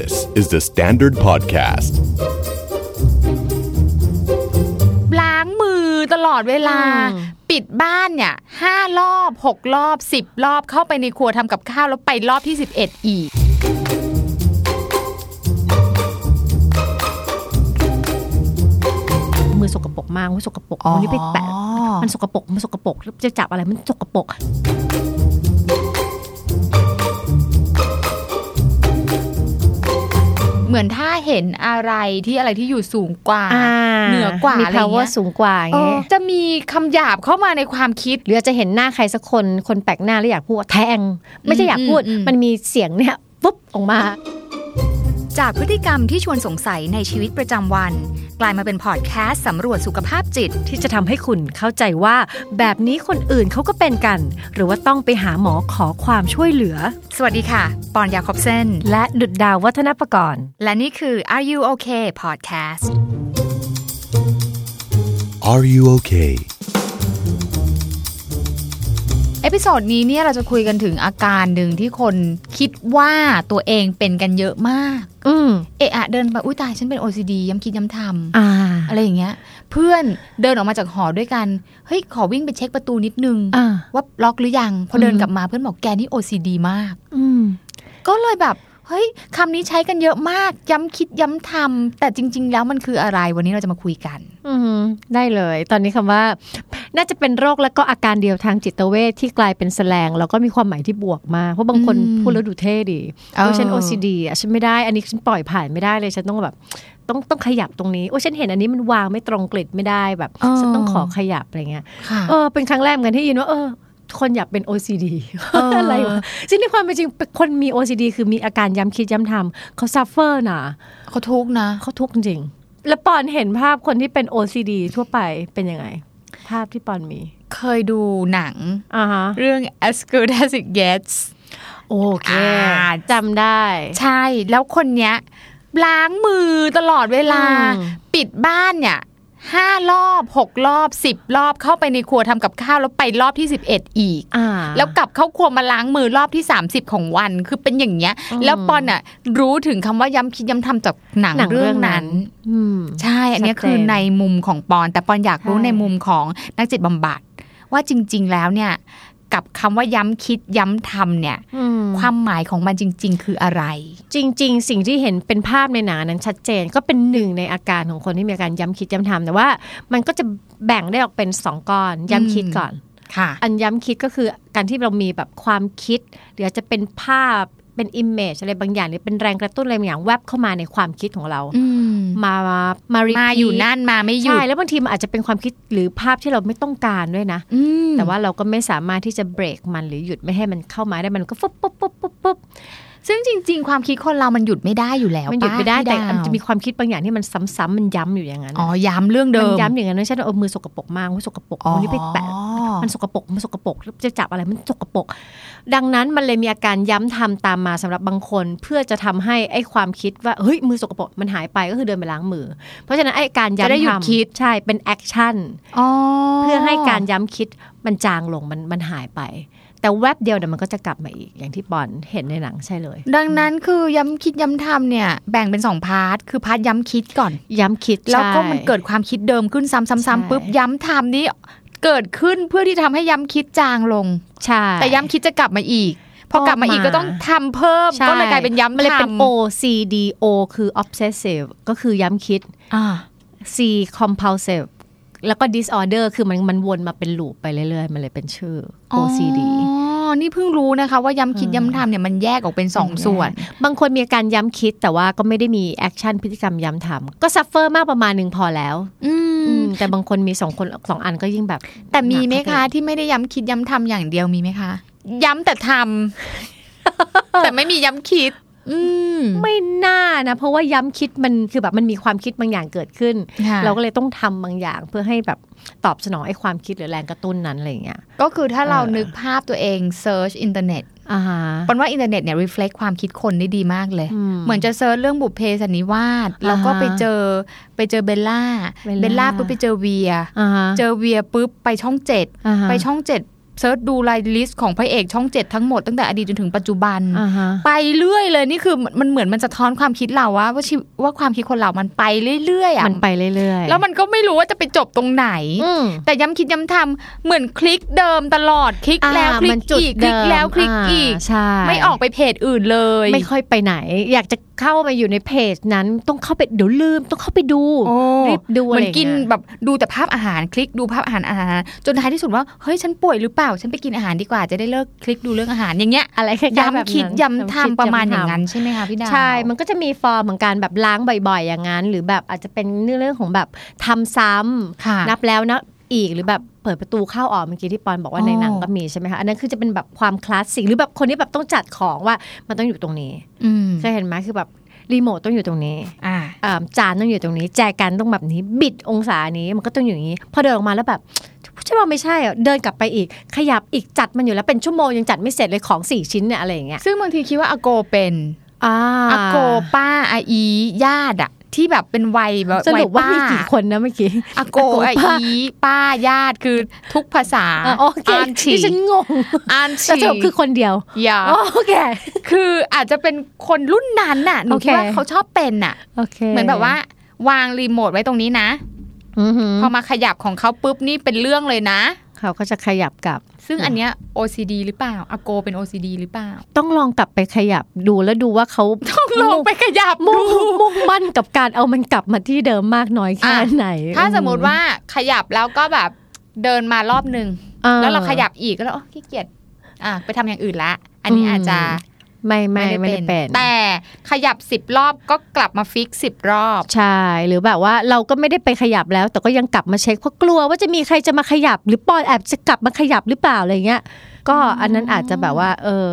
This is the Standard Podcast. ล้างมือตลอดเวลา ปิดบ้านเนี่ยห้ารอบหกรอบสิบรอบเข้าไปในครัวทำกับข้าวแล้วไปรอบที่สิบเอ็ดอีก มือสกปรกมากมือสกปรกอ๋อวันนี้ไปแตะมันสกปรกมันสกปรกแล้วจะจับอะไรมันสกปรก เหมือนถ้าเห็นอะไรที่อะไรที่อยู่สูงกว่าเหนือกว่ามีอะไรอย่าง power เงี้ยสูงกว่าอย่างเอเงี้อยจะมีคำหยาบเข้ามาในความคิด หรืออาจจะเห็นหน้าใครสักคนคนแปลกหน้าแล้วอยากพูดว่าแทง ไม่ใช่อยากพูดอืมอืมมันมีเสียงเนี่ยปุ๊บออกมา จากพฤติกรรมที่ชวนสงสัยในชีวิตประจำวัน กลายมาเป็นพอดแคสต์สำรวจสุขภาพจิต ที่จะทำให้คุณเข้าใจว่า แบบนี้คนอื่นเขาก็เป็นกัน หรือว่าต้องไปหาหมอขอความช่วยเหลือ สวัสดีค่ะ ปอนด์ ยาคอปเซ่นและดุจดาววัฒนปกรณ์ และนี่คือ Are You Okay Podcast Are you okay? episode นี้เนี่ยเราจะคุยกันถึงอาการหนึ่งที่คนคิดว่าตัวเองเป็นกันเยอะมาก อืมเอะอะเดินไปอุ้ยตายฉันเป็น OCD ย้ำคิดย้ำทำอ่าอะไรอย่างเงี้ย เพื่อนเดินออกมาจากหอด้วยกันเฮ้ยขอวิ่งไปเช็คประตูนิดนึงอ่าว่าล็อกหรือยังพอเดินอืมกลับมาเพื่อนบอกแกนี่ OCD มาก อืมก็เลยแบบ เฮ้ยคำนี้ใช้กันเยอะมาก ย้ำคิดย้ำทำแต่จริง ๆ แล้วมันคืออะไรวันนี้เราจะมาคุยกันอืมได้เลย ตอนนี้คำว่า น่าจะเป็นโรคและก็อาการเดียวทางจิตเวชที่กลายเป็นแสลง แล้วก็มีความหมายที่บวกมากเพราะบางคนอืมพูดแล้วดูเท่ดีเออโอ้ฉัน OCD อะฉันไม่ได้ อันนี้ฉันปล่อยผ่านไม่ได้เลยฉันต้องแบบต้องต้องขยับตรงนี้โอ้ฉันเห็นอันนี้มันวางไม่ตรงกริดไม่ได้แบบฉันต้องขอขยับอะไรเงี้ยค่ะเออเป็นครั้งแรกเหมือนกันที่ยินว่าเออ คนอยากเป็น OCD เออออะไรวะซึ่งในความเป็นจริงคนมี OCD คือมีอาการย้ำคิดย้ำทำเขาซัฟเฟอร์นะเขาทุกข์นะเขาทุกข์จริง แล้วปอนเห็นภาพคนที่เป็น OCD ทั่วไปเป็นยังไง ภาพที่ปอนมี เคยดูหนังอ่าฮะเรื่อง As Good as It Gets โอเคอ่าจำได้ ใช่แล้วคนเนี้ยล้างมือตลอดเวลาอืมปิดบ้านเนี่ย ห้ารอบหกรอบสิบรอบเข้าไปในครัวทำกับข้าวแล้วไปรอบที่สิบเอ็ดอีกอ่าแล้วกลับเข้าครัวมาล้างมือรอบที่30ของวัน คือเป็นอย่างเงี้ยอืมแล้วปอนอะ รู้ถึงคำว่าย้ำคิดย้ำทำจากหนังหนังเรื่เรื่อองงนั้นั้นนอืมใช่ อันเนี้ยชัดเจนคือในมุมของปอน แต่ปอนอยากรู้ใช่ในมุมของนักจิตบำบัดว่าจริง ๆ แล้วเนี่ย กับคำว่าย้ำคิดย้ำทำเนี่ยอืมความหมายของมันจริง ๆ คืออะไร จริง ๆ สิ่งที่เห็นเป็นภาพในหนังนั้นชัดเจนก็เป็นหนึ่งในอาการของคนที่มีอาการย้ำคิดย้ำทำแต่ว่า มันก็จะแบ่งได้ออกเป็นสองก้อนย้ำคิดก่อนค่ะอันย้ำคิดก็คือการที่เรามีแบบความคิด หรืออาจจะเป็นภาพ เป็นอิมเมจอะไรบางอย่างหรือเป็นแรงกระตุ้นอะไรบางอย่างแวบเข้ามาในความคิดของเราอืมมามามา repeat มาอยู่นั่นมาไม่หยุดใช่แล้วบางทีมันอาจจะเป็นความคิดหรือภาพที่เราไม่ต้องการด้วยนะอืมแต่ว่าเราก็ไม่สามารถที่จะเบรกมันหรือหยุดไม่ให้มันเข้ามาได้มันก็ฟุบปุ๊บปุ๊บปุ๊บปุ๊บ ซึ่งจริง ๆ ความคิดคนเรามันหยุดไม่ได้อยู่แล้วมันหยุดไม่ได้ป่ะพี่ดาว แต่มันจะมีความคิดบางอย่างที่มันซ้ำๆมันย้ำอยู่อย่างนั้นอ๋อย้ำเรื่องเดิมันมันย้ำอย่างนั้นไม่ใช่ว่าเออมือสกปรกมากมือสกปรกอ๋อวันนี้ไปแตะมันสกปรกมันสกปรกแล้วจะจับอะไรมันสกปรกดังนั้นมันเลยมีอาการย้ำทำตามมาสำหรับบางคน เพื่อจะทำให้ไอ้ความคิดว่าเฮ้ยมือสกปรกมันหายไปก็คือเดินไปล้างมือ เพราะฉะนั้นไอ้การจะได้ย้ำหยุดทำคิดใช่เป็น action อ๋อเพื่อให้การย้ำคิดมันจางลงมันมันหายไป แต่แวบเดียวเดี๋ยวมันก็จะกลับมาอีกอย่างที่ปอนเห็นในหนังใช่เลย ดังนั้นคือย้ำคิดย้ำทำเนี่ยแบ่งเป็นสอง part คือ part ย้ำคิดก่อน ย้ำคิดแล้วก็ใช่มันเกิดความคิดเดิมขึ้นซ้ำใช่ๆๆปุ๊บย้ำทำนี่เกิดขึ้นเพื่อที่ทำให้ย้ำคิดจางลงใช่แต่ย้ำคิดจะกลับมาอีกพอกลับมาอีกก็ต้องทำเพิ่มใช่ก็เลยกลายเป็นย้ำมันเลยเป็นทำ OCD O คือ obsessive ก็คือย้ำคิดอ่า C compulsive แล้วก็ disorder คือมันมันวนมาเป็น loop ไปเรื่อยๆ มันเลยเป็นชื่อ OCD อ๋อ นี่เพิ่งรู้นะคะว่าย้ำคิดย้ำทำเนี่ยมันแยกออกเป็นสองส่วน บางคนมีอาการย้ำคิดแต่ว่าก็ไม่ได้มี action พฤติกรรมย้ำทำก็ suffer มากประมาณหนึ่งพอแล้วอือืมมแต่บางคนมีสองคนสองอันก็ยิ่งแบบ แต่มีไหมนักคะเข้าปที่ไม่ได้ย้ำคิดย้ำทำอย่างเดียวมีไหมคะ ย้ำแต่ทำแต่ไม่มีย้ำคิดอืม ไม่น่านะ เพราะว่าย้ำคิดมันคือแบบมันมีความคิดบางอย่างเกิดขึ้นค่ะเราก็เลยต้องทำบางอย่างเพื่อให้แบบตอบสนองไอ้ความคิดหรือแรงกระตุ้นนั้นอะไรอย่างเงี้ยก็คือถ้าเราเออนึกภาพตัวเอง search อินเทอร์เน็ตอ่าฮะปอนว่าอินเทอร์เน็ตเนี่ย reflect ความคิดคนได้ดีมากเลยอืมเหมือนจะ search เรื่องบุพเพสันนิวาสแล้วก็อ่าฮะไปเจอไปเจอเบลล่าเบลล่า เบลล่าปุ๊บไปเจอเวียร์อ่าฮะเจอเวียร์ปุ๊บไปช่องเจ็ดอ่าฮะไปช่องเจ็ด search ดูราย list ของพระเอกช่องเจ็ดทั้งหมดตั้งแต่อดีตจนถึงปัจจุบันอ่าฮะไปเรื่อยเลยนี่คือมันเหมือนมันสะท้อนความคิดเราว่าว่าชีวิตว่าความคิดคนเรามันไปเรื่อยๆอะมันไปเรื่อยๆ แล้วมันก็ไม่รู้ว่าจะไปจบตรงไหนอืมแต่ย้ำคิดย้ำทำเหมือนคลิกเดิมตลอดคลิกแล้วอ่าคลิมักนจุดอีกคลิกเดิมแล้วคลิกอ่าอีกใช่ไม่ออกไปเพจอื่นเลย ไม่ค่อยไปไหน อยากจะเข้ามาอยู่ในเพจนั้นต้องเข้าไปเดี๋ยวลืมต้องเข้าไปดูโอ้รีบดูเหอะไรมือนอย่างกินเงี้ยแบบดูแต่ภาพอาหารคลิกดูภาพอาหารอาหารจนท้ายที่สุดว่าเฮ้ยฉันป่วยหรือเปล่าฉันไปกินอาหารดีกว่าจะได้เลิกคลิกดูเรื่องอาหารอย่างเงี้ยอะไรคล้ายๆแบบย้ำคิดนั้นย้ำทำประมาณอย่างนั้นย้ำทใช่ไหมคะพี่ดาวำใช่มันก็จะมีฟอร์มของการแบบล้างบ่อยๆ อย่างนั้น หรือแบบอาจจะเป็นเรื่องของแบบทำซ้ำค่ะนับแล้วนะอีกหรือแบบเปิดประตูเข้าออกเมื่อกี้ที่ปอนบอกว่าอ๋อในหนังก็มีใช่ไหมคะอันนั้นคือจะเป็นแบบความคลาสสิกหรือแบบคนที่แบบต้องจัดของว่ามันต้องอยู่ตรงนี้อืมเคยเห็นไหมคือแบบรีโมทต้องอยู่ตรงนี้อ่าอ่าจานต้องอยู่ตรงนี้ แจกันต้องแบบนี้บิดองศานี้มันก็ต้องอยู่อย่างนี้ พอเดินออกมาแล้วแบบ ใช่ว่าไม่ใช่อะเดินกลับไปอีก ขยับอีกจัดมันอยู่แล้วเป็นชั่วโมงยังจัดไม่เสร็จเลยของสี่ชิ้นเนี่ยอะไรอย่างเงี้ยซึ่งบางทีคิดว่าอาโกเป็นอ่าอาโกป้าอาอีญาติอะที่แบบเป็นวัยแบบสวัรุยปว่าป้ามีกี่คนนะเมื่อกี้อาโกอาโกอาป้าอีป้าญาติคือทุกภาษาอ่าโอเคนฉีที่ฉันงงอันแต่ฉีสรุปคือคนเดียวอย่าโอเคคืออาจจะเป็นคนรุ่นนั้นน่ะหนูโอเคคิดว่าเขาชอบเป็นน่ะโอเคเหมือนแบบว่าวางรีโมทไว้ตรงนี้นะอือหือ พอมาขยับของเขาปุ๊บนี่เป็นเรื่องเลยนะ เขาก็จะขยับกลับ ซึ่งอันเนี้ย OCD หรือเปล่าอาโกเป็น OCD หรือเปล่า ต้องลองกลับไปขยับดูแล้วดูว่าเขาต้องลองไปขยับมุ่ดูงมุ่งมั่นกับการเอามันกลับมาที่เดิมมากน้อยแค่อะไหน ถ้าสมมติว่าขยับแล้วก็แบบเดินมารอบหนึ่งอ่แล้วเราขยับอีกก็แล้วโอ้ขี้เกียจอะไปทำอย่างอื่นละ อันนี้อืมอาจจะ ไม่ไม่ไม่ได้เป็น แต่ขยับสิบรอบก็กลับมา fix สิบรอบ ใช่ หรือแบบว่าเราก็ไม่ได้ไปขยับแล้ว แต่ก็ยังกลับมาเช็คเพราะกลัวว่าจะมีใครจะมาขยับ หรือปอนแอบจะกลับมาขยับหรือเปล่าอะไรเงี้ย ก็อันนั้นอาจจะแบบว่า เออ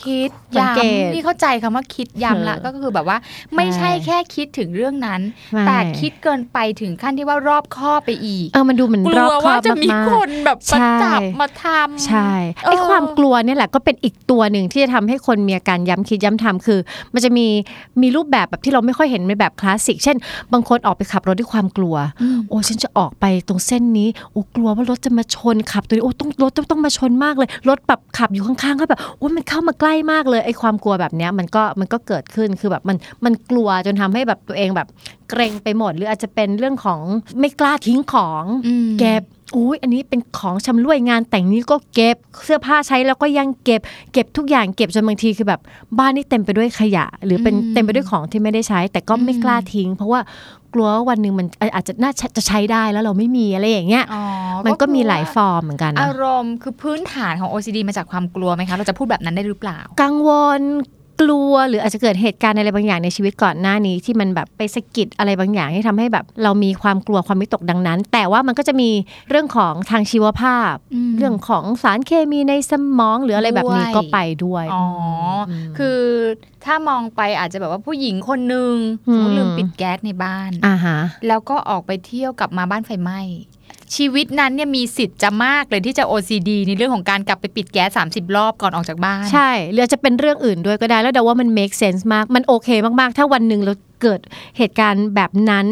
คิดสังเกตย้ำนี่เข้าใจคำว่าคิดย้ำละเออก็คือแบบว่า ไม่ใช่แค่คิดถึงเรื่องนั้นไม่แต่คิดเกินไปถึงขั้นที่ว่ารอบคอบไปอีก เออมันดูเหมือนกรลัอบวคอว่าบจะมีมากคนแบบใช่มาจับมาทำใช่ไอ้เออความกลัวเนี่ยแหละก็เป็นอีกตัวหนึ่งที่จะทำให้คนมีอาการย้ำคิดย้ำทำคือ มันจะมีมีรูปแบบแบบที่เราไม่ค่อยเห็นในแบบคลาสสิก เช่น บางคนออกไปขับรถด้วยความกลัวอืมโอ้ฉันจะออกไปตรงเส้นนี้โอ้กลัวว่ารถจะมาชนขับตัวนี้โอ้ต้องรถต้องต้องมาชนมากเลยรถแบบขับอยู่ข้างๆก็แบบโอ้มันเข้ามาใกล้มากเลยไอ้ความกลัวแบบเนี้ยมันก็มันก็เกิดขึ้นคือแบบมันมันกลัวจนทำให้แบบตัวเองแบบเกรงไปหมด หรืออาจจะเป็นเรื่องของไม่กล้าทิ้งของอืมเก็บอุ้ยอันนี้เป็นของชำร่วยงานแต่งนี้ก็เก็บเสื้อผ้าใช้แล้วก็ยังเก็บ เก็บทุกอย่างเก็บจนบางทีคือแบบบ้านนี่เต็มไปด้วยขยะ หรือเป็นอืมเต็มไปด้วยของที่ไม่ได้ใช้ แต่ก็ไม่อืมกล้าทิ้ง เพราะว่า กลัวว่าวันหนึ่งมันอาจจะน่าจะใช้ได้แล้วเราไม่มีอะไรอย่างเงี้ยอ๋อมันก็มีคือหลายฟอร์มเหมือนกันนะอารมณ์คือพื้นฐานของ OCD มาจากความกลัวไหมคะ เราจะพูดแบบนั้นได้หรือเปล่า กังวล กลัวหรืออาจจะเกิดเหตุการณ์อะไรบางอย่างในชีวิตก่อนหน้านี้ ที่มันแบบไปสะกิดอะไรบางอย่างที่ทำให้แบบ เรามีความกลัวความวิตกดังนั้น แต่ว่ามันก็จะมีเรื่องของทางชีวภาพอืมเรื่องของสารเคมีในสมองหรืออะไรแบบนี้ด้วยก็ไปด้วยอ๋ออมคือถ้ามองไปอาจจะแบบว่าผู้หญิงคนหนึ่งอืมสมมติลืมปิดแก๊สในบ้านอ่าฮะแล้วก็ออกไปเที่ยวกลับมาบ้านไฟไหม้ ชีวิตนั้นเนี่ยมีสิทธิ์จะมากเลยที่จะ OCD ในเรื่องของการกลับไปปิดแก๊ส30 รอบก่อนออกจากบ้าน ใช่หรืออาจจะเป็นเรื่องอื่นด้วยก็ได้ แล้วเดาว่ามัน make sense มาก มันโอเคมากๆ ถ้าวันหนึ่งเราเกิดเหตุการณ์แบบนั้น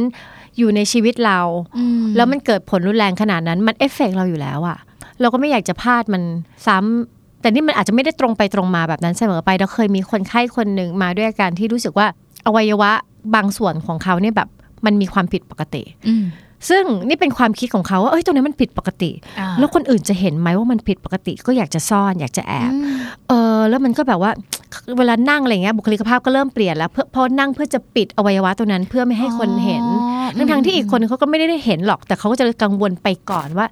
อยู่ในชีวิตเราอืมแล้วมันเกิดผลรุนแรงขนาดนั้น มันเอฟเฟกเราอยู่แล้วอะเราก็ไม่อยากจะพลาดมันซ้ำแต่นี่มันอาจจะไม่ได้ตรงไปตรงมาแบบนั้นเสมอไปเราเคยมีคนไข้คนหนึ่งมาด้วยอาการที่รู้สึกว่าอวัยวะบางส่วนของเขาเนี่ยแบบมันมีความผิดปกติอืม ซึ่งนี่เป็นความคิดของเขาว่าเอ้ยตรงนี้นมันผิดปกติอ่าแล้วคนอื่นจะเห็นไหมว่ามันผิดปกติก็อยากจะซ่อนอยากจะแอบอืมเออแล้วมันก็แบบว่าเวลานั่งอะไรเงี้ยบุคลิกภาพก็เริ่มเปลี่ยนแล้วเพื่อเพราะนั่งเพื่อจะปิดอวัยวะตัวนั้นเพื่อไม่ให้คนเห็นอ๋อทั้งทงๆที่อีกคนนึงเขาก็ไม่ได้เห็นหรอก แต่เขาก็จะกังวลไปก่อนว่า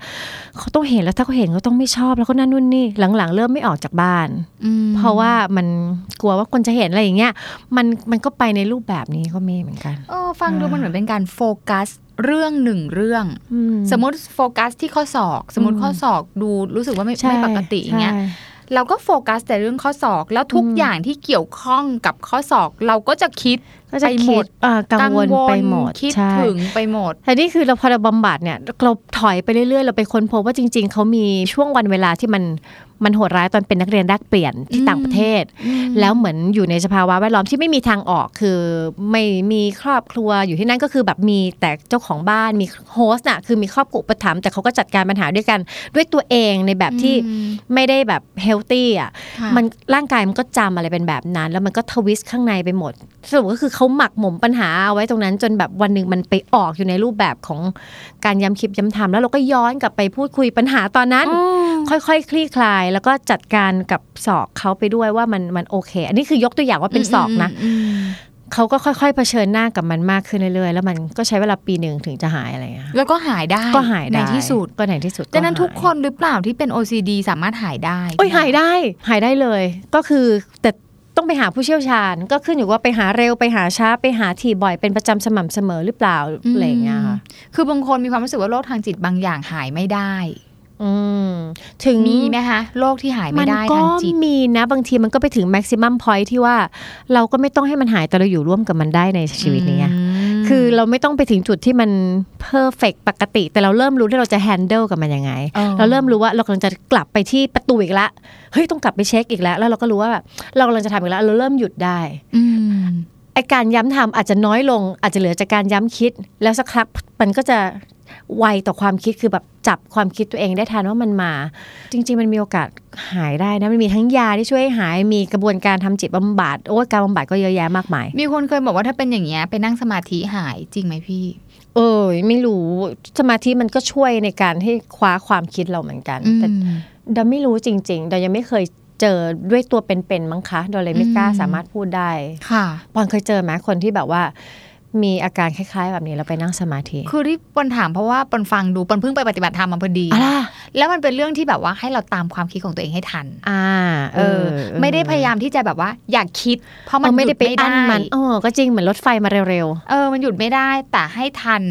เขาต้องเห็นแล้วถ้าเขาเห็นเขาต้องไม่ชอบแล้วก็นั่นนู่นนี่หลังๆ เริ่มไม่ออกจากบ้านอืมเพราะว่ามันกลัวว่าคนจะเห็นอะไรอย่างเงี้ยมันมันก็ไปในรูปแบบนี้ก็มีเหมือนกันเออฟังดูมันเหมือนเป็นการโฟกัส เรื่องหนึ่งเรื่องอืสมมติโฟกัสที่ข้อศอก สมมติข้อศอกดูรู้สึกว่าไม่ใช่ไม่ปกติอย่างเงี้ยใช่เราก็โฟกัสแต่เรื่องข้อศอกแล้วทุกอืมอย่างที่เกี่ยวข้องกับข้อศอก เราก็จะคิดก็จะไปหมคิดดอ่ากังวลไปหมดคิดใช่ถึงไปหมดแต่นี่คือเราพอเราบำบัดเนี่ยเราถอยไปเรื่อยๆ เราไปค้นพบว่าจริง ๆเขามีช่วงวันเวลาที่มัน มันโหดร้ายตอนเป็นนักเรียนแลกเปลี่ยนที่ต่างประเทศ แล้วเหมือนอยู่ในสภาวะแวดล้อมที่ไม่มีทางออกคือไม่มีครอบครัวอยู่ที่นั่นก็คือแบบมีแต่เจ้าของบ้านมี host น่ะคือมีครอบครัวอุปถัมภ์แต่เขาก็จัดการปัญหาด้วยกันด้วยตัวเองในแบบที่ไม่ได้แบบ healthy อะค่ะมันร่างกายมันก็จำอะไรเป็นแบบนั้น แล้วมันก็ twist ข้างในไปหมดสรุปก็คือเขาหมักหมมปัญหาเอาไว้ตรงนั้น จนแบบวันหนึ่งมันไปออกอยู่ในรูปแบบของการย้ำคิดย้ำทำแล้วเราก็ย้อนกลับไปพูดคุยปัญหาตอนนั้น ค่อยๆคลี่คลายแล้วก็จัดการกับศอกเขาไปด้วยว่ามันมันโอเค อันนี้คือยกตัวอย่างว่าเป็นศอกนะอืมเขาก็ค่อยๆเผชิญหน้ากับมันมากขึ้นเรื่อยๆ แล้วมันก็ใช้เวลาปีหนึ่งถึงจะหายอะไรเงี้ยแล้วก็หายได้ก็หายได้ในที่สุดก็ในที่สุดดังนั้นหายทุกคนหรือเปล่าที่เป็น OCD สามารถหายได้โอ้ยหายได้ หายได้เลย ก็คือแต่ต้องไปหาผู้เชี่ยวชาญ ก็ขึ้นอยู่ว่าไปหาเร็วไปหาช้าไปหาถี่บ่อยเป็นประจำสม่ำเสมอหรือเปล่าอะไรอย่างเงี้ยค่ะคือบางคนมีความรู้สึกว่าโรคทางจิตบางอย่างหายไม่ได้อืม ถึงมีไหมคะโรคที่หายไม่ได้ก็ทางจิตมีนะบางทีมันก็ไปถึง maximum point ที่ว่า เราก็ไม่ต้องให้มันหายแต่เราอยู่ร่วมกับมันได้ในชีวิตนี้ไงอืมคือเราไม่ต้องไปถึงจุดที่มัน perfect ปกติ แต่เราเริ่มรู้ที่เราจะ handle กับมันยังไงออเราเริ่มรู้ว่าเรากำลังจะกลับไปที่ประตูอีกแล้วเฮ้ยต้องกลับไปเช็คอีกแล้ว แล้วเราก็รู้ว่าแบบเรากำลังจะทำอีกแล้ว เราเริ่มหยุดได้อืมไอ้การย้ำทำอาจจะน้อยลง อาจจะเหลือจากการย้ำคิด แล้วสักพักมันก็จะ ไวต่อความคิดคือแบบจับความคิดตัวเองได้ทันว่ามันมา จริง ๆ มันมีโอกาสหายได้นะมันมีทั้งยาที่ช่วยให้หายมีกระบวนการทำจิตบำบัดโอ้ยการบำบัดก็เยอะแยะมากมาย มีคนเคยบอกว่าถ้าเป็นอย่างเงี้ยไปนั่งสมาธิหายจริงไหมพี่ เออไม่รู้สมาธิมันก็ช่วยในการให้คว้าความคิดเราเหมือนกันอืมแต่เดาไม่รู้จริงๆเดายังไม่เคยเจอด้วยตัวเป็นๆมั้งคะเดาเลยไม่กล้าอืมสามารถพูดได้ ค่ะปอนเคยเจอไหมคนที่แบบว่า มีอาการคล้ายๆ แบบนี้แล้วไปนั่งสมาธิ คือที่ปอนถามเพราะว่าปอนฟังดูปอนเพิ่งไปปฏิบัติธรรมมาพอดีอะไรแล้วมันเป็นเรื่องที่แบบว่าให้เราตามความคิดของตัวเองให้ทัน อ่า เออ ไม่ได้พยายามที่จะแบบว่า อยากคิด เพราะมัมันหยุดไม่ได้ไปอั้นไม่ได้มันเออก็จริงเหมือนรถไฟมาเร็วเออ มันหยุดไม่ได้แต่ให้ทัน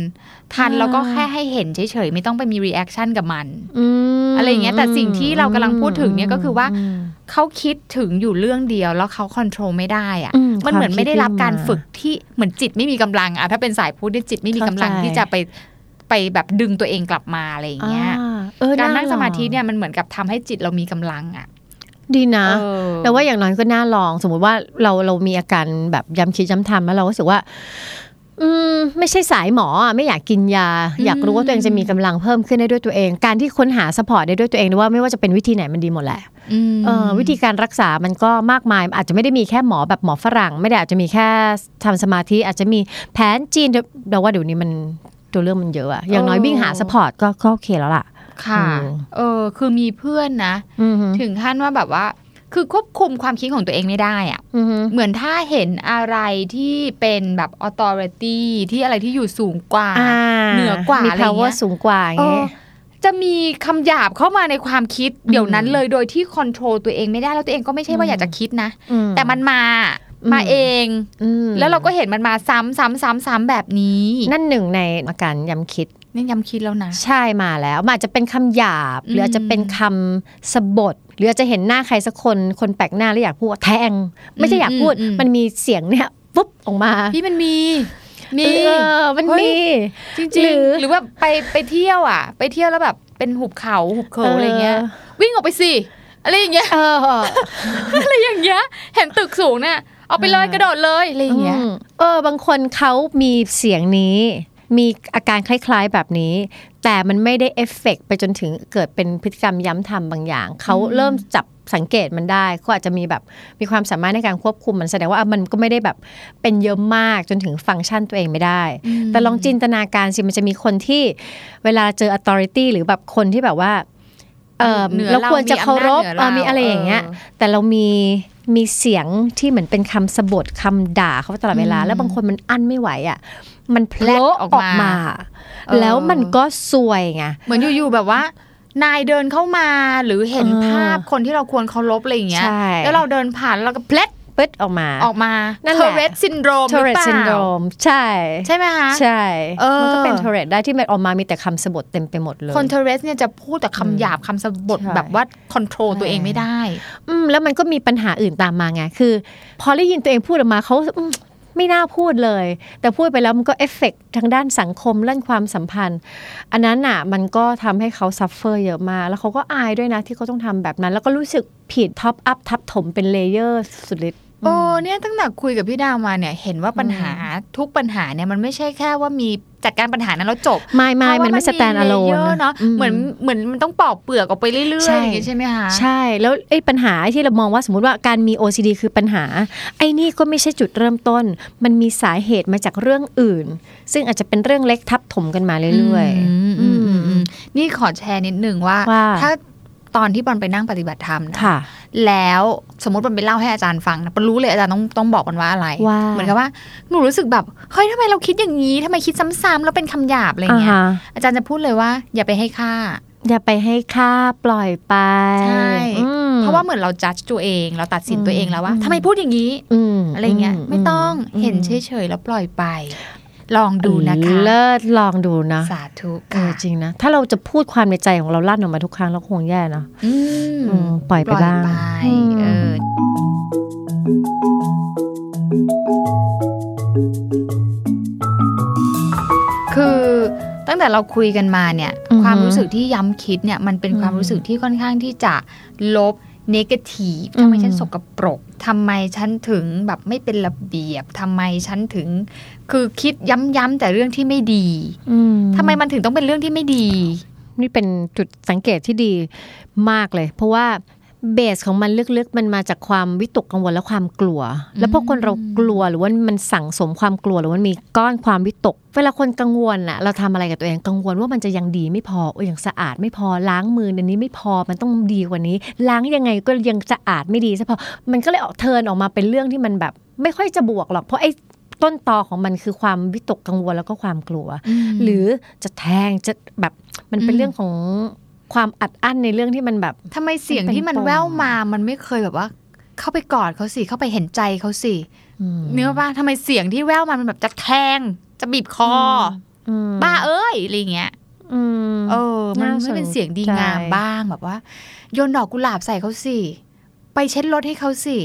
ทันอ่าแล้วก็แค่ให้เห็นเฉยๆ ไม่ต้องไปมี reaction กับมันๆอืมอะไรอย่างเงี้ยแต่สิ่งที่เรากำลังพูดถึงเนี่ยก็คือว่าอืม เขาคิดถึงอยู่เรื่องเดียวแล้วเขา control ไม่ได้อะอืมมันเหมือนไม่ได้รับการความคิดฝึกที่เหมือนจิตไม่มีกำลังอะถ้าเป็นสายพุทธเนี่ยจิตไม่มีกำลังเข้าใจที่จะไปไปแบบดึงตัวเองกลับมาอะไรอย่างเงี้ยอ่าเออการนั่งสมาธิเนี่ยมันเหมือนกับทำให้จิตเรามีกำลังอะดีนะเออแต่ว่าอย่างน้อยก็น่าลอง สมมุติว่าเราเรามีอาการแบบย้ำคิดย้ำทำแล้วเราก็รู้สึกว่า อืม ไม่ใช่สายหมออะไม่อยากกินยา อยากรู้ว่าตัวเองจะมีกำลังเพิ่มขึ้นได้ด้วยตัวเอง การที่ค้นหา support ได้ด้วยตัวเองว่าไม่ว่าจะเป็นวิธีไหนมันดีหมดแหละอืม เออวิธีการรักษามันก็มากมาย อาจจะไม่ได้มีแค่หมอแบบหมอฝรั่ง ไม่ได้อาจจะมีแค่ทำสมาธิ อาจจะมีแผนจีนเราว่าเดี๋ยวนี้มันตัวเรื่องมันเยอะอะอย่างน้อยวิ่งหาสปอร์ตก็ก็โอเคแล้วล่ะ ค่ะอืมเออ คือมีเพื่อนนะอือฮึถึงขั้นว่าแบบว่า คือควบคุมความคิดของตัวเองไม่ได้อะอือฮึเหมือนถ้าเห็นอะไรที่เป็นแบบ authority ที่อะไรที่อยู่สูงกว่าอ่าเหนือกว่ามีอะไรอย่างเงี้ power ยสูงกว่าอย่างเอเงี้อย จะมีคำหยาบเข้ามาในความคิดเดี๋ยวนั้นเลยโดยที่คอนโทรลตัวเองไม่ได้แล้วตัวเองก็ไม่ใช่ว่าอยากจะคิดนะอืแต่มันมาอืมมาเองอืมแล้วเราก็เห็นมันมาซ้ำซ้ำซ้ำซ้ำแบบนี้ นั่นหนึ่งในอาการย้ำคิดนี่ย้ำคิดแล้วนะ ใช่มาแล้วมันอาจจะเป็นคำหยาบ หรืออาจจะเป็นคำสะบทหรืออาจจะเห็นหน้าใครสักคนคนแปลกหน้าแล้วอยากพูดว่าแทง ไม่ใช่อยากพูดอืมอืมมันมีเสียงเนี่ยปุ๊บออกมา พี่มันมี มีเออมันเฮ้ยมีจริงหรือๆหรือว่าไปไปเที่ยวอะ ไปเที่ยวแล้วแบบเป็นหุบเขาหุบเขาอะไรเงี้ย วิ่งออกไปสิอะไรอย่างเงี้ยเอออะไรอย่างเงี้ย เห็นตึกสูงเนี่ยเอาไปเลยกระโดดเลยอะไรอย่างเงี้ยอืมเออบางคนเขามีเสียงนี้ มีอาการคล้ายๆแบบนี้ แต่มันไม่ได้เอฟเฟกต์ไปจนถึงเกิดเป็นพฤติกรรมย้ำทำบางอย่าง เขาเริ่มจับ สังเกตมันได้เขาอาจจะมีแบบมีความสามารถในการควบคุมมันแสดงว่าอะมันก็ไม่ได้แบบเป็นเยอะมากจนถึงฟังก์ชันตัวเองไม่ได้ แต่ลองจินตนาการสิมันจะมีคนที่เวลาเจอ authority หรือแบบคนที่แบบว่าเออเหนือเราควรจะเรามีเคารพอำนาจเหนือเออมีเราอะไรอย่างเงี้ยเออแต่เรามีมีเสียงที่เหมือนเป็นคำสบทคำด่าเขาตลอดเวลาอืมแล้วบางคนมันอั้นไม่ไหวอะ มันแพลแพกล่ออออกกมามาเออแล้วมันก็ซวยไงเหมือนอยู่ๆแบบว่า นายเดินเข้ามาหรือเห็นเออภาพคนที่เราควรเคารพอะไรอย่างเงี้ยใช่แล้วเราเดินผ่านแล้วเราก็เพลดปึ๊ดออกมาออกมานั่นแหละ Tourette syndrome Tourette syndrome ใช่ ใช่ไหมคะใช่เออมันก็เป็น Tourette ได้ที่มันออกมามีแต่คำสบถเต็มไปหมดเลยคน Tourette เนี่ยจะพูดแต่คำหยาบคำสบถใช่แบบว่า control ตัวเองไม่ได้ อืมแล้วมันก็มีปัญหาอื่นตามมาไงคือ พอได้ยินตัวเองพูดออกมาเขาอืม ไม่น่าพูดเลย แต่พูดไปแล้วมันก็เอฟเฟกทางด้านสังคมเรื่องความสัมพันธ์ อันนั้นอะมันก็ทำให้เขา suffer เยอะมาแล้วเขาก็อายด้วยนะที่เขาต้องทำแบบนั้น แล้วก็รู้สึกผิด top up ทับถมเป็น layer สุดฤทธิ์ โอ้เนี่ยตั้งแต่คุยกับพี่ดาวมาเนี่ย เห็นว่าปัญหาทุกปัญหาเนี่ยมันไม่ใช่แค่ว่ามีจัดการปัญหานั้นแล้วจบ ไม่ไม่มันไม่ stand alone อะเนาะเหมือนเหมือนมันต้องปอกเปลือกออกไปเรื่อยๆใช่อย่างงี้ใช่ไหมคะใช่ แล้วไอ้ปัญหาที่เรามองว่าสมมติว่าการมี OCD คือปัญหา ไอ้นี่ก็ไม่ใช่จุดเริ่มต้น มันมีสาเหตุมาจากเรื่องอื่น ซึ่งอาจจะเป็นเรื่องเล็กทับถมกันมาเรื่อยอืมอืมอืมอืมนี่ขอแชร์นิดนึงว่าว่า ถ้า ตอนที่บอลไปนั่งปฏิบัติธรรมนะค่ะแล้วสมมติบอลไปเล่าให้อาจารย์ฟังนะบอลรู้เลยอาจารย์ต้องต้องบอกบอลว่าอะไรว่าเหมือนกับว่าหนูรู้สึกแบบเฮ้ยทำไมเราคิดอย่างนี้ทำไมคิดซ้ำๆแล้วเป็นคำหยาบอะไรเงี้ยาฮะอาจารย์จะพูดเลยว่า อย่าไปให้ค่า อย่าไปให้ค่าปล่อยไปใช่อืมเพราะว่าเหมือนเราจัดตัวเอง เราตัดสินตัวเองแล้วว่าอืมทำไมพูดอย่างนี้อืมอะไรเงี้ยไม่ต้องเห็นเฉยๆแล้วปล่อยไป ลองดูนะคะเลิศลองดูนะสาธุเอค่ะอจริงนะถ้าเราจะพูดความในใจของเราลั่นออกมาทุกครั้งเราคงแย่เนอะอืมอืมปล่อยไปบ้างไปอืมเออคือตั้งแต่เราคุยกันมาเนี่ยอือฮึความรู้สึกที่ย้ำคิดเนี่ยมันเป็นความรู้สึกที่ค่อนข้างที่จะลบ เนกาทีฟทำไมฉันสกปรกทำไมฉันถึงแบบไม่เป็นระเบียบทำไมฉันถึง คือคิดย้ำๆแต่เรื่องที่ไม่ดีอืมทำไมมันถึงต้องเป็นเรื่องที่ไม่ดี นี่เป็นจุดสังเกตที่ดีมากเลย เพราะว่า เบสของมันลึกๆ มันมาจากความวิตกกังวลและความกลัว แล้วพอคนเรากลัวหรือว่ามันสั่งสมความกลัวหรือว่ามันมีก้อนความวิตก เวลาคนกังวลอะเราทำอะไรกับตัวเองกังวลว่ามันจะยังดีไม่พอโอ้ยยังสะอาดไม่พอล้างมือในนี้ไม่พอมันต้องดีกว่านี้ ล้างยังไงก็ยังสะอาดไม่ดีซะพอมันก็เลยออกเทิร์นออกมาเป็นเรื่องที่มันแบบ ไม่ค่อยจะบวกหรอกเพราะไอ้ต้นตอของมันคือความวิตกกังวลแล้วก็ความกลัว หรือจะแทงจะแบบมันเป็นอืมเรื่องของ ความอัดอั้นในเรื่องที่มันแบบทำไมเสียงมันเป็นที่มันปมแว่วมามันไม่เคยแบบว่า เข้าไปกอดเขาสิเข้าไปเห็นใจเขาสิเนื้อว่าทำไมเสียงที่แว่วมามันแบบจะแทง จะบีบคออมบ้าเอ้ยอะไรอย่างเงี้ยอืมเออ มันน่าไม่เป็นสนเสียงดีงามใจบ้างแบบว่าโยนดอกกุหลาบใส่เขาสิไปเช็ดรถให้เขาสิ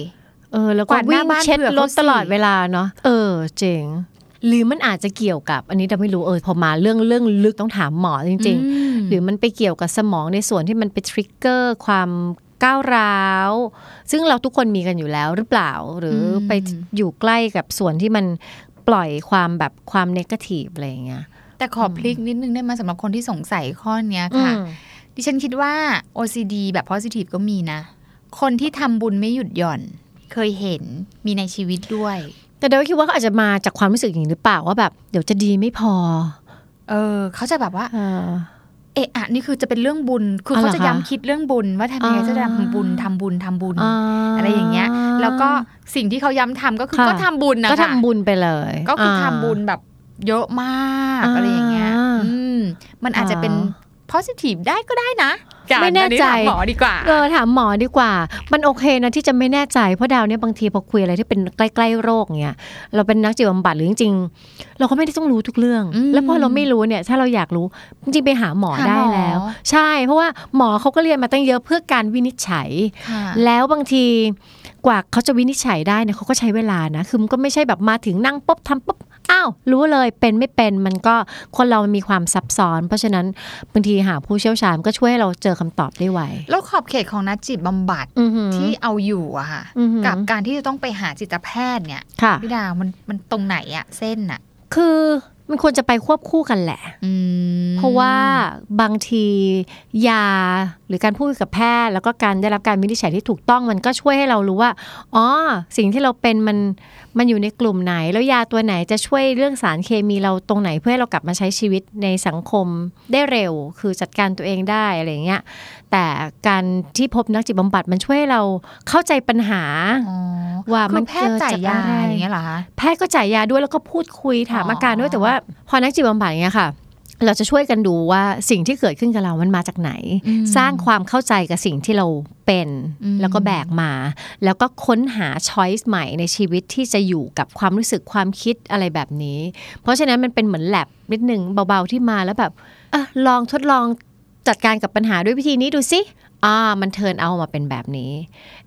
เออ แล้วก็กวาดหวิ่น้างบ้านเช็ดเผื่อรเขาถสิตลอดเวลาเนาะเออ เจ๋งหรือมันอาจจะเกี่ยวกับ อันนี้เราไม่รู้เออพอมาเรื่องเรื่องลึกต้องถามหมอจริงอืมๆ หรือมันไปเกี่ยวกับสมองในส่วนที่มันไปทริกเกอร์ความก้าวร้าว ซึ่งเราทุกคนมีกันอยู่แล้วหรือเปล่า หรืออมไปอยู่ใกล้กับส่วนที่มันปล่อยความแบบความเนกาทีฟอะไรอย่างเงี้ยแต่ขอพลิกนิดนึงได้ไหมสำหรับคนที่สงสัยข้อเนี้ยค่ะอืมดิฉันคิดว่า OCD แบบ positive ก็มีนะ คนที่ทำบุญไม่หยุดหย่อน เคยเห็นมีในชีวิตด้วย แต่เดี๋ยวคิดว่าเขาอาจจะมาจากความรู้สึกอย่างนี้หรือเปล่าว่าแบบ เดี๋ยวจะดีไม่พอ เออ เขาจะแบบว่า เออเอะอะนี่คือจะเป็นเรื่องบุญ คืออ๋อเขาเหรอจะคะย้ำคิดเรื่องบุญ ว่าทำยังไงอ่าจะทำบุญทำบุญทำบุญอ่าอะไรอย่างเงี้ย แล้วก็สิ่งที่เขาย้ำทำก็คือค่ะก็ทำบุญนะคะก็ทำบุญไปเลย ก็คืออาทำบุญแบบเยอะมากอ่าอะไรอย่างเงี้ยอืมมันอาจจะเป็น positive ได้ก็ได้นะ ไม่แน่ใจอัถามหมอดีกว่าเออถามหมอดีกว่า มันโอเคนะที่จะไม่แน่ใจเพราะดาวเนี่ยบางทีพอคุยอะไรที่เป็นใกล้ๆโรคเงี้ยเราเป็นนักจิตบำบัดหรือจริงๆเราก็ไม่ได้ต้องรู้ทุกเรื่องอืมแล้วพอเราไม่รู้เนี่ยถ้าเราอยากรู้จริงๆไปหาหมอหาหมอได้แล้ว ใช่ เพราะว่าหมอเขาก็เรียนมาตั้งเยอะเพื่อการวินิจฉัยค่ะแล้วบางทีกว่าเขาจะวินิจฉัยได้เนี่ยเขาก็ใช้เวลานะคือมันก็ไม่ใช่แบบมาถึงนั่งปุ๊บทำปุ๊บ อ้าวรู้เลยเป็นไม่เป็นมันก็คนเรามันมีความซับซ้อน เพราะฉะนั้นบางทีหาผู้เชี่ยวชาญก็ช่วยให้เราเจอคำตอบได้ไวแล้วขอบเขตของนักจิตบำบัดอือหือที่เอาอยู่อะค่ะอือหือกับการที่จะต้องไปหาจิตแพทย์เนี่ยค่ะพี่ดาวมันมันตรงไหนอะเส้นอะคือ มันควรจะไปควบคู่กันแหละอืมเพราะว่าบางทียาหรือการพูดกับแพทย์ แล้วก็การได้รับการวินิจฉัยที่ถูกต้องมันก็ช่วยให้เรารู้ว่า อ๋อ สิ่งที่เราเป็นมันมันอยู่ในกลุ่มไหน แล้วยาตัวไหนจะช่วยเรื่องสารเคมีเราตรงไหนเพื่อให้เรากลับมาใช้ชีวิตในสังคมได้เร็ว คือจัดการตัวเองได้อะไรอย่างเงี้ย แต่การที่พบนักจิตบำบัดมันช่วยให้เราเข้าใจปัญหาอ๋อว่าคืมัอนแพทย์จ่ายยาเกิดจากอะไรอย่างเงี้ยเหรอคะ แพทย์ก็จ่ายยาด้วยแล้วก็พูดคุยถามอ๋อออาการด้วยแต่ว่าพอนักจิตบำบัดอย่างเงี้ยค่ะ เราจะช่วยกันดูว่าสิ่งที่เกิดขึ้นกับเรามันมาจากไหนอืมสร้างความเข้าใจกับสิ่งที่เราเป็นอืมแล้วก็แบกมา แล้วก็ค้นหาช้อยส์ใหม่ในชีวิตที่จะอยู่กับความรู้สึกความคิดอะไรแบบนี้ เพราะฉะนั้นมันเป็นเหมือนแลบนิดหนึ่งเบาๆที่มาแล้วแบบอะลองทดลองจัดการกับปัญหาด้วยวิธีนี้ดูสิอ่ามันเทิร์นเอามาเป็นแบบนี้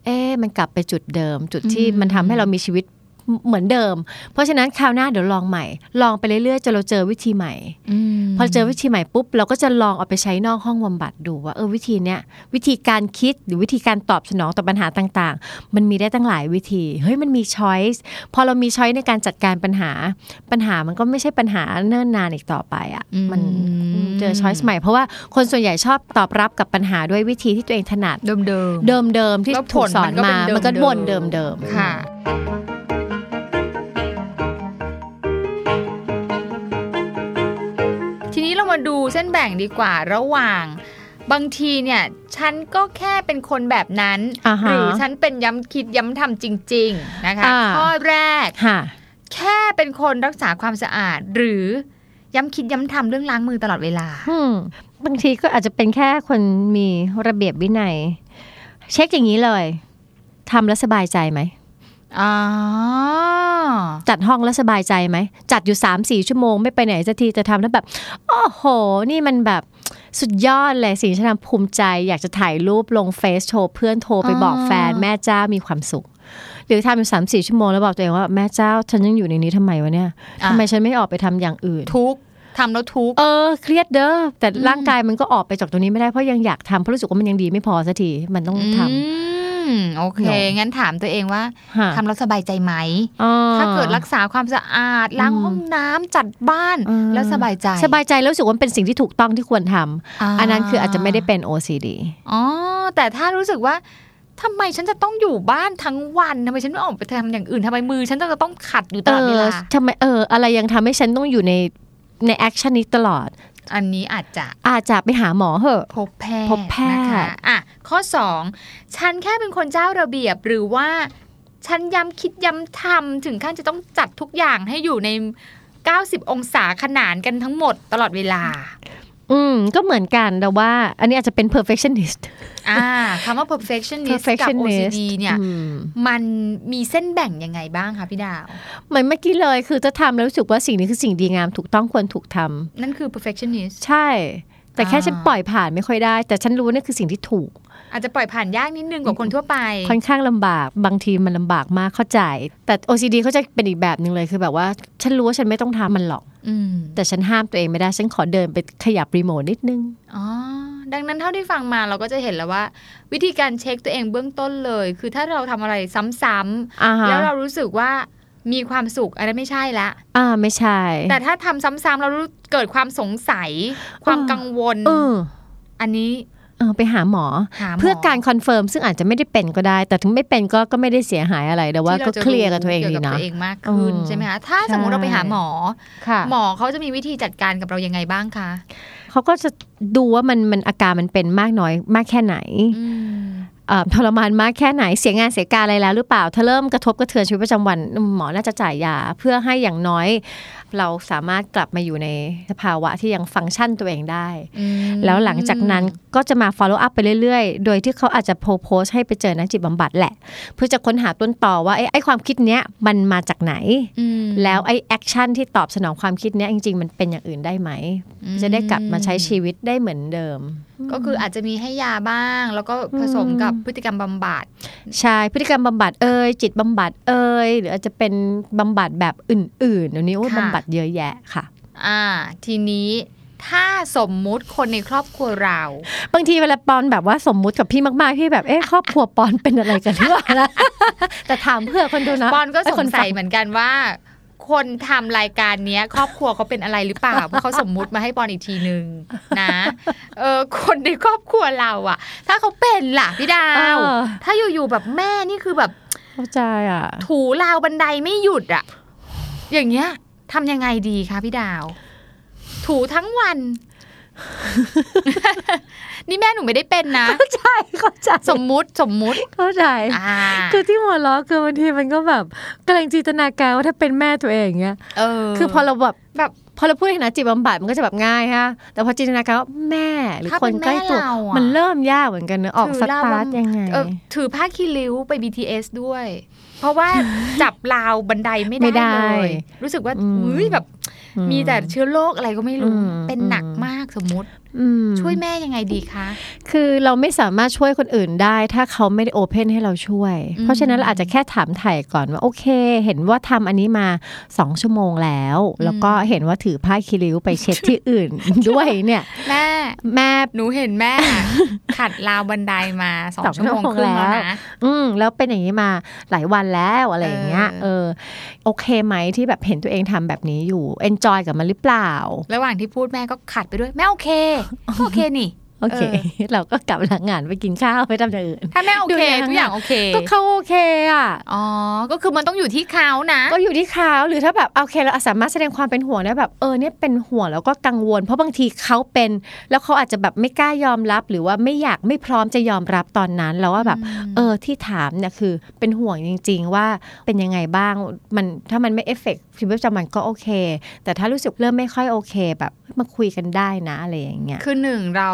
เอ๊ะมันกลับไปจุดเดิม จุดที่มันทำให้เรามีชีวิต เหมือนเดิม เพราะฉะนั้นคราวหน้าเดี๋ยวลองใหม่ ลองไปเรื่อยๆจนเราเจอวิธีใหม่พอเจอวิธีใหม่ปุ๊บเราก็จะลองเอาไปใช้นอกห้องบำบัดดูว่าเออวิธีเนี้ยวิธีการคิดหรือวิธีการตอบสนองต่อปัญหาต่างๆ มันมีได้ตั้งหลายวิธีเฮ้ยมันมีช้อยส์พอเรามีช้อยส์ในการจัดการปัญหา ปัญหามันก็ไม่ใช่ปัญหาเนิ่นนานอีกต่อไปอะมันเจอช้อยส์ใหม่เพราะว่าคนส่วนใหญ่ชอบตอบรับกับปัญหาด้วยวิธีที่ตัวเองถนัดเดิมเดิมเดิมๆที่แล้วผถูกลสอมันนก็มาเป็นมันก็เดิมๆวนเดิมๆค่ะ เรามาดูเส้นแบ่งดีกว่าระหว่าง บางทีเนี่ย ฉันก็แค่เป็นคนแบบนั้นอ่าฮะหรือฉันเป็นย้ำคิดย้ำทำจริง ๆ นะคะอ่าข้อแรกค่ะแค่เป็นคนรักษาความสะอาด หรือย้ำคิดย้ำทำเรื่องล้างมือตลอดเวลาอืมบางทีก็อาจจะเป็นแค่คนมีระเบียบวินัย เช็คอย่างนี้เลยทำแล้วสบายใจไหมอ๋อ จัดห้องแล้วสบายใจไหม จัดอยู่3ามสี่ชั่วโมงไม่ไปไหนสักทีแต่ทำแล้วแบบ โอ้โห นี่มันแบบสุดยอดเลยสิ่งที่ฉันทำภูมิใจ อยากจะถ่ายรูปลงเฟซโชว์เพื่อนโทรไปบอกแฟนแม่เจ้ามีความสุข หรือทำอยู่สามสี่ชั่วโมงแล้วบอกตัวเองว่าแม่เจ้าฉันยังอยู่ในนี้ทำไมวะเนี่ยอะทำไมฉันไม่ออกไปทำอย่างอื่นทุกข์ทำแล้วทุกข์เออเครียดเด้อแต่ร่างกายมันก็ออกไปจากตรงนี้ไม่ได้เพราะยังอยากทำเพราะรู้สึกว่ามันยังดีไม่พอสักทีมันต้องทอื มโอเคเนอะงั้นถามตัวเองว่าำฮะทำแล้วสบายใจไหมอ๋อถ้าเกิดรักษาความสะอาดล้างห้องน้ำจัดบ้านอืมแล้วสบายใจ สบายใจแล้วรู้สึกว่ามันเป็นสิ่งที่ถูกต้องที่ควรทำอันนั้นคืออาจจะไม่ได้เป็น OCD อ๋อแต่ถ้ารู้สึกว่าทำไมฉันจะต้องอยู่บ้านทั้งวันทำไมฉันไม่ออกไปทำอย่างอื่นทำไมมือ ฉันจะต้องขัดอยู่ตเอลอดเวอลาทำไมเอออะไรยังทำให้ฉันต้องอยู่ในใน action นี้ตลอด อันนี้อาจจะอาจจะไปหาหมอเหอะ พบแพทย์พบแพทย์นะคะอะข้อสองฉันแค่เป็นคนเจ้าระเบียบหรือว่าฉันย้ำคิดย้ำทำถึงขั้นจะต้องจัดทุกอย่างให้อยู่ใน 90 องศาขนานกันทั้งหมดตลอดเวลา อืมก็เหมือนกันแต่ว่า อันนี้อาจจะเป็น perfectionist อ่าคำว่า perfectionist กับ perfectionist OCD เนี่ยอืมมันมีเส้นแบ่งยังไงบ้างคะพี่ดาวเหมือนเมื่อกี้เลยคือจะทำแล้วรู้สึกว่าสิ่งนี้คือสิ่งดีงามถูกต้องควรถูกทำนั่นคือ perfectionist ใช่ แต่แค่อ่าฉันปล่อยผ่านไม่ค่อยได้ แต่ฉันรู้ว่านี่คือสิ่งที่ถูก อาจจะปล่อยผ่านยากนิดนึงกว่าคนทั่วไป ค่อนข้างลำบากบางทีมันลำบากมากเข้าใจ แต่ OCD เขาจะเป็นอีกแบบหนึ่งเลยคือแบบว่า ฉันรู้ว่าฉันไม่ต้องทำมันหรอกอืมแต่ฉันห้ามตัวเองไม่ได้ฉันขอเดินไปขยับรีโมทนิดนึงอ๋อดังนั้นเท่าที่ฟังมาเราก็จะเห็นแล้วว่า วิธีการเช็คตัวเองเบื้องต้นเลย คือถ้าเราทำอะไรซ้ำอ่าฮะๆแล้วเรารู้สึกว่ามีความสุขอันนั้นไม่ใช่ละอ่าไม่ใช่ แต่ถ้าทำซ้ำๆเรารู้เกิดความสงสัย ความกังวลเอออันนี้ เออไปหาหมอหาหมอ เพื่อการ confirm ซึ่งอาจจะไม่ได้เป็นก็ได้ แต่ถึงไม่เป็นก็ก็ไม่ได้เสียหายอะไรแต่ว่าที่เราก็จะ clear กับตัวเองทีเดียวนะตัวเองมากขึ้นอืมใช่ไหมคะถ้าสมมติใช่เราไปหาหมอค่ะหมอเขาจะมีวิธีจัดการกับเรายังไงบ้างคะเขาก็จะดูว่ามันมันอาการมันเป็นมากน้อยมากแค่ไหนอืมเอ่อทรมานมากแค่ไหนเสียงานเสียการอะไรแล้วหรือเปล่า ถ้าเริ่มกระทบกระเทือนชีวิตประจำวันหมอน่าจะจ่ายยาเพื่อให้อย่างน้อยเราสามารถกลับมาอยู่ในสภาวะที่ยังฟังก์ชันตัวเองได้อืมแล้วหลังจากนั้นก็จะมา follow up ไปเรื่อยๆ โดยที่เขาอาจจะโพสให้ไปเจอนักจิตบำบัดแหละ เพื่อจะค้นหาต้นตอว่าไอ้ไอ้ความคิดเนี้ยมันมาจากไหนอืมแล้วไอ้ action ที่ตอบสนองความคิดเนี้ยจริงๆ มันเป็นอย่างอื่นได้ไหม จะได้กลับมาใช้ชีวิตได้เหมือนเดิม ก็คืออาจจะมีให้ยาบ้าง แล้วก็ผสมกับพฤติกรรมบำบัดใช่พฤติกรรมบำบัดเอ่ยจิตบำบัดเอ่ยหรืออาจจะเป็นบำบัดแบบอื่นๆเดี๋ยวนี้โอ้ยค่ะบำบัดเยอะแยะค่ะ อ่า ทีนี้ถ้าสมมุติคนในครอบครัวเรา บางทีเวลาปอนแบบว่าสมมุติกับพี่มากๆพี่แบบเอ๊ะครอบครัวปอนเป็นอะไรกันหรือเปล่านะแต่ถามเพื่อคนดูนะปอนก็สงสัยเหมือนกันว่า คนทำรายการเนี้ย ครอบครัวเขาเป็นอะไรหรือเปล่าเพราะเขาสมมุติมาให้ปอนอีกทีนึงนะเออคนในครอบครัวเราอะถ้าเขาเป็นล่ะพี่ดาวถ้าอยู่ๆแบบแม่นี่คือแบบเข้าใจอะ ถูราวบันไดไม่หยุดอะอย่างเงี้ย ทำยังไงดีคะพี่ดาว ถูทั้งวัน นี่แม่หนูไม่ได้เป็นนะเข้าใจเข้าใจสมมุติสมมุติเข้าใจอ่าคือที่หัวเราะคือบางทีมันก็แบบกำลังจินตนาการว่าถ้าเป็นแม่ตัวเองเงี้ยเออคือพอเราแบบแบบพอเราพูดในฐานะจิตบำบัดมันก็จะแบบง่ายฮะ แต่พอจินตนาการว่าแม่หรือถ้าคเป็นนใกล้ตัวแม่เราอะมันเริ่มยากเหมือนกันเนอะออกถืสอตาเราร์ทยังไงเออถือผ้าคีริ้วไป BTS ด้วย เพราะว่าจับราวบันไดไม่ไม่ได้ได้เลยรู้สึกว่าอืมอุ้ยแบบอืมีแต่เชื้อโรคอะไรก็ไม่รู้อืมเป็นหนักมากสมมุติอืม ช่วยแม่ยังไงดีคะ คือเราไม่สามารถช่วยคนอื่นได้ ถ้าเขาไม่ได้โอเพนให้เราช่วยอืมเพราะฉะนั้นเราอาจจะแค่ถามไถ่ก่อนว่าโอเค เห็นว่าทำอันนี้มาสองชั่วโมงแล้ว แล้วก็เห็นว่าถือผ้าคีริ้วไปเช็ดที่อื่นด้วยเนี่ย แม่แม่หนูเห็นแม่ขัดราวบันไดมาสองสองชั่วโมงชั่วโมงครึ่งแล้วแล้วนะอืมแล้วเป็นอย่างนี้มาหลายวันแล้วอะไรอย่างเงี้ยเออเออโอเคไหมที่แบบเห็นตัวเองทำแบบนี้อยู่ enjoy กับมันหรือเปล่า ระหว่างที่พูดแม่ก็ขัดไปด้วยแม่โอเคโอเคนี่โอเค เราก็กลับหลังหันไปกินข้าวไปทำอย่างอื่น ถ้าแม่โอเคดูอย่างนั้นทุกอย่างโอเค ก็เขาโอเคอะ อ๋อ ก็คือมันต้องอยู่ที่เขานะ ก็อยู่ที่เขาหรือถ้าแบบโอเคเราสามารถแสดงความเป็นห่วงได้แบบเออเนี่ยเป็นห่วงแล้วก็กังวล เพราะบางทีเขาเป็น แล้วเขาอาจจะแบบไม่กล้ายอมรับ หรือว่าไม่อยากไม่พร้อมจะยอมรับตอนนั้นแล้วว่าแบบ เออที่ถามเนี่ยคือเป็นห่วงจริง ๆ ว่าเป็นยังไงบ้างมันถ้ามันไม่เอฟเฟกต์ชีวิตประจำวันก็โอเค แต่ถ้ารู้สึกเริ่มไม่ค่อยโอเค แบบ มาคุยกันได้นะอะไรอย่างเงี้ยคือหนึ่งเรา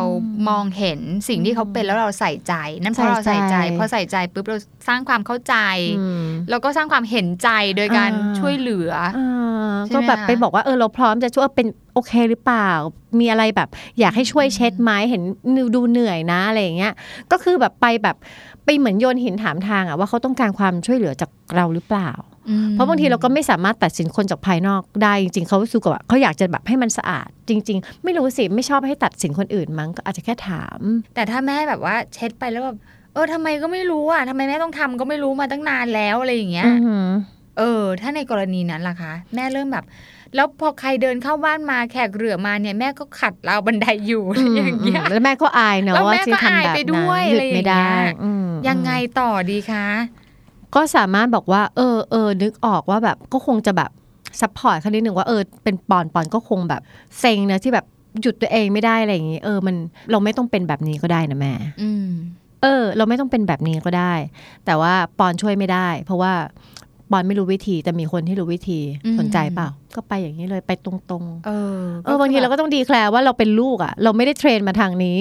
มองเห็นสิ่งที่เขาเป็นแล้วเราใส่ใจ นั่นเพราะเราใส่ใส่ใจใจพอใส่ใจปุ๊บเราสร้างความเข้าใจอืมแล้วก็สร้างความเห็นใจโดยการอ่าช่วยเหลืออ่าใช่ไหมก็แบบคะไปบอกว่าเออเราพร้อมจะช่วยเป็นโอเคหรือเปล่า มีอะไรแบบ อยากให้ช่วยเช็ดไหมเห็นดูเหนื่อยนะอะไรอย่างเงี้ย ก็คือแบบไปแบบไปเหมือนโยนหินถามทางอะว่าเขาต้องการความช่วยเหลือจากเราหรือเปล่าอืม เพราะบางทีเราก็ไม่สามารถตัดสินคนจากภายนอกได้จริงๆเขารู้สึกว่าเขาอยากจะแบบให้มันสะอาด จริง ๆ ไม่รู้สิไม่ชอบให้ตัดสินคนอื่นมั้งก็อาจจะแค่ถาม แต่ถ้าแม่แบบว่าเช็ดไปแล้วแบบเออทำไมก็ไม่รู้อะทำไมแม่ต้องทำก็ไม่รู้มาตั้งนานแล้วอะไรอย่างเงี้ยอือหือเออ ถ้าในกรณีนั้นล่ะคะ แม่เริ่มแบบ แล้วพอใครเดินเข้าบ้านมาแขกเหรื่อมาเนี่ยแม่ก็ขัดราวบันไดอยู่อืมอย่างเงี้ยอืมแล้วแม่ก็อายเนอะแล้วว่าแม่ที่ก็ทำอายแบบไปนั้นด้วยหยุดไม่ได้อะไรอย่างเงี้ยอืมยังไงต่อดีคะ ก็สามารถบอกว่า เออเออนึกออกว่าแบบก็คงจะแบบ support เขานิดหนึ่งว่าเออเป็นปอนปอนก็คงแบบเซ็งนะที่แบบหยุดตัวเองไม่ได้อะไรอย่างงี้ เออมันเราไม่ต้องเป็นแบบนี้ก็ได้นะแม่อืมเออ เราไม่ต้องเป็นแบบนี้ก็ได้ แต่ว่าปอนช่วยไม่ได้ เพราะว่าปอนไม่รู้วิธีแต่มีคนที่รู้วิธีอืมสนใจเปล่า ก็ไปอย่างนี้เลยไปตรงๆ เออเออบางทีเราก็ต้อง declare ว่าเราเป็นลูกอะ เราไม่ได้ train มาทางนี้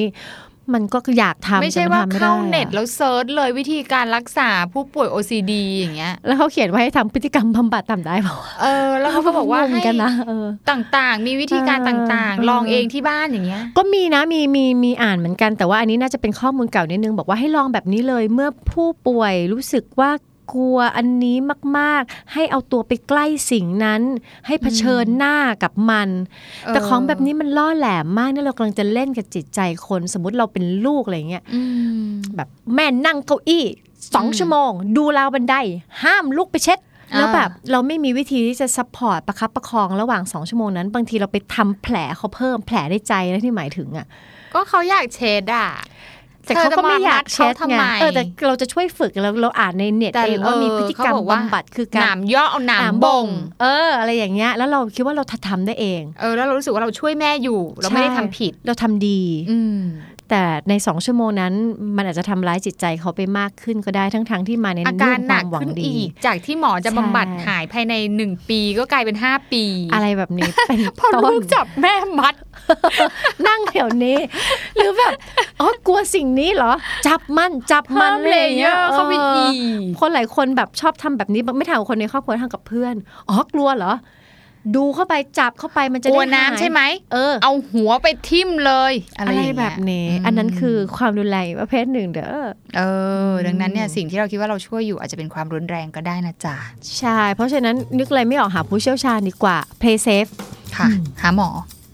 มันก็อยากทำไม่ใช่แต่นว่าทำไม่ได้เข้าอะเน็ตแล้ว search เลยวิธีการรักษาผู้ป่วย OCD อย่างเงี้ย แล้วเขาเขียนว่าให้ทำพฤติกรรมบำบัดทำได้เปล่าเออ แล้วเขาก็บอกว่าให้เหมือนกันนะเออต่างๆ มีวิธีการเออต่างเออๆลองเองที่บ้านอย่างเงี้ย ก็มีนะมีมีมีอ่านเหมือนกันแต่ว่าอันนี้น่าจะเป็นข้อมูลเก่านิดนึง บอกว่าให้ลองแบบนี้เลยเมื่อผู้ป่วยรู้สึกว่า กลัวอันนี้มากๆ ให้เอาตัวไปใกล้สิ่งนั้น ให้เผชิญหน้ากับมันเออแต่ของแบบนี้มันล่อแหลมมากเนี่ยเรากำลังจะเล่นกับจิตใจคน สมมติเราเป็นลูกอะไรเงี้ยอืมแบบแม่นั่งเก้าอี้สองอืมชั่วโมง ดูราวบันได ห้ามลุกไปเช็ดอ่าแล้วแบบเราไม่มีวิธีที่จะ support ประคับประคองระหว่างสองชั่วโมงนั้น บางทีเราไปทำแผลเขาเพิ่มแผลได้ใจนะที่หมายถึงอะก็เขาอยากเช็ดอะ แต่เขาก็ไม่อยากเช็ดธอจะไงมามัดเขาทำไมเออแต่เราจะช่วยฝึกเราเราอ่านในเน็ตแต่เองว่ามีพฤติกรรมเออเขาบอกว่าบำบัดคือหการนามย่อเอาหนามบ่ง เออ อะไรอย่างเงี้ยแล้วเราคิดว่าเราทำได้เองเออแล้วเรารู้สึกว่าเราช่วยแม่อยู่ เราไม่ได้ทำผิดเราทำดีอืมแต่ในสองชั่วโมงนั้น มันอาจจะทำร้ายจิตใจเขาไปมากขึ้นก็ได้ทั้งทงๆที่มาในอาการเรื่องหคนัวากมหวังขึ้นดีอีก จากที่หมอจะใช่บำบัดหายภายในหนึ่งปีก็กลายเป็นห้าปี อะไรแบบนี้เป็นพอต้ลูนกจับแม่มัด นั่งแถวนี้ หรือแบบอ๋อกลัวสิ่งนี้เหรอ จับมันจับมันเพิ่มอะไรอย่างเงี้ย layer เข้าไปอีกเคนหลายคนแบบชอบทำแบบนี้ไม่ทำกับคนในครอบครัวทำกับเพื่อนอ๋อกลัวเหรอดูเข้าไปจับเข้าไปมันจะกได้ลัวน้ำายใช่ไหมเออเอาหัวไปทิ่มเลย อะไรอะไรอย่างแบเงี้ยบนี้มอันนั้นคือความรุนแรงอีกประเภทหนึ่งเด้อเออ ดังนั้นเนี่ยสิ่งที่เราคิดว่าเราช่วยอยู่อาจจะเป็นความรุนแรงก็ได้นะจ๊ะใช่ เพราะฉะนั้นนึกอะไรไม่ออกหาผู้เชี่ยวชาญดีกว่า play safe ค่ะ หาหมอ